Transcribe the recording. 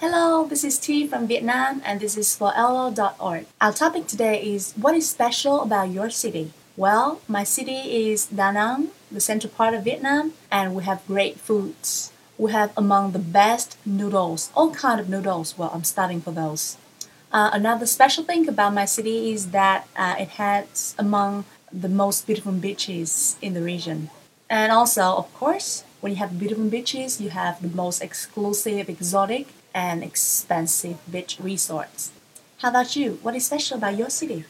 Hello, this is Tea from Vietnam and this is for elllo.org. Our topic today is what is special about your city? Well, my city is Da Nang, the central part of Vietnam, and we have great foods. We have among the best noodles, all kind of noodles. Well, I'm starting for those. Uh, another special thing about my city is that uh, it has among the most beautiful beaches in the region. And also, of course, when you have beautiful beaches, you have the most exclusive, exotic, and expensive beach resorts. How about you? What is special about your city?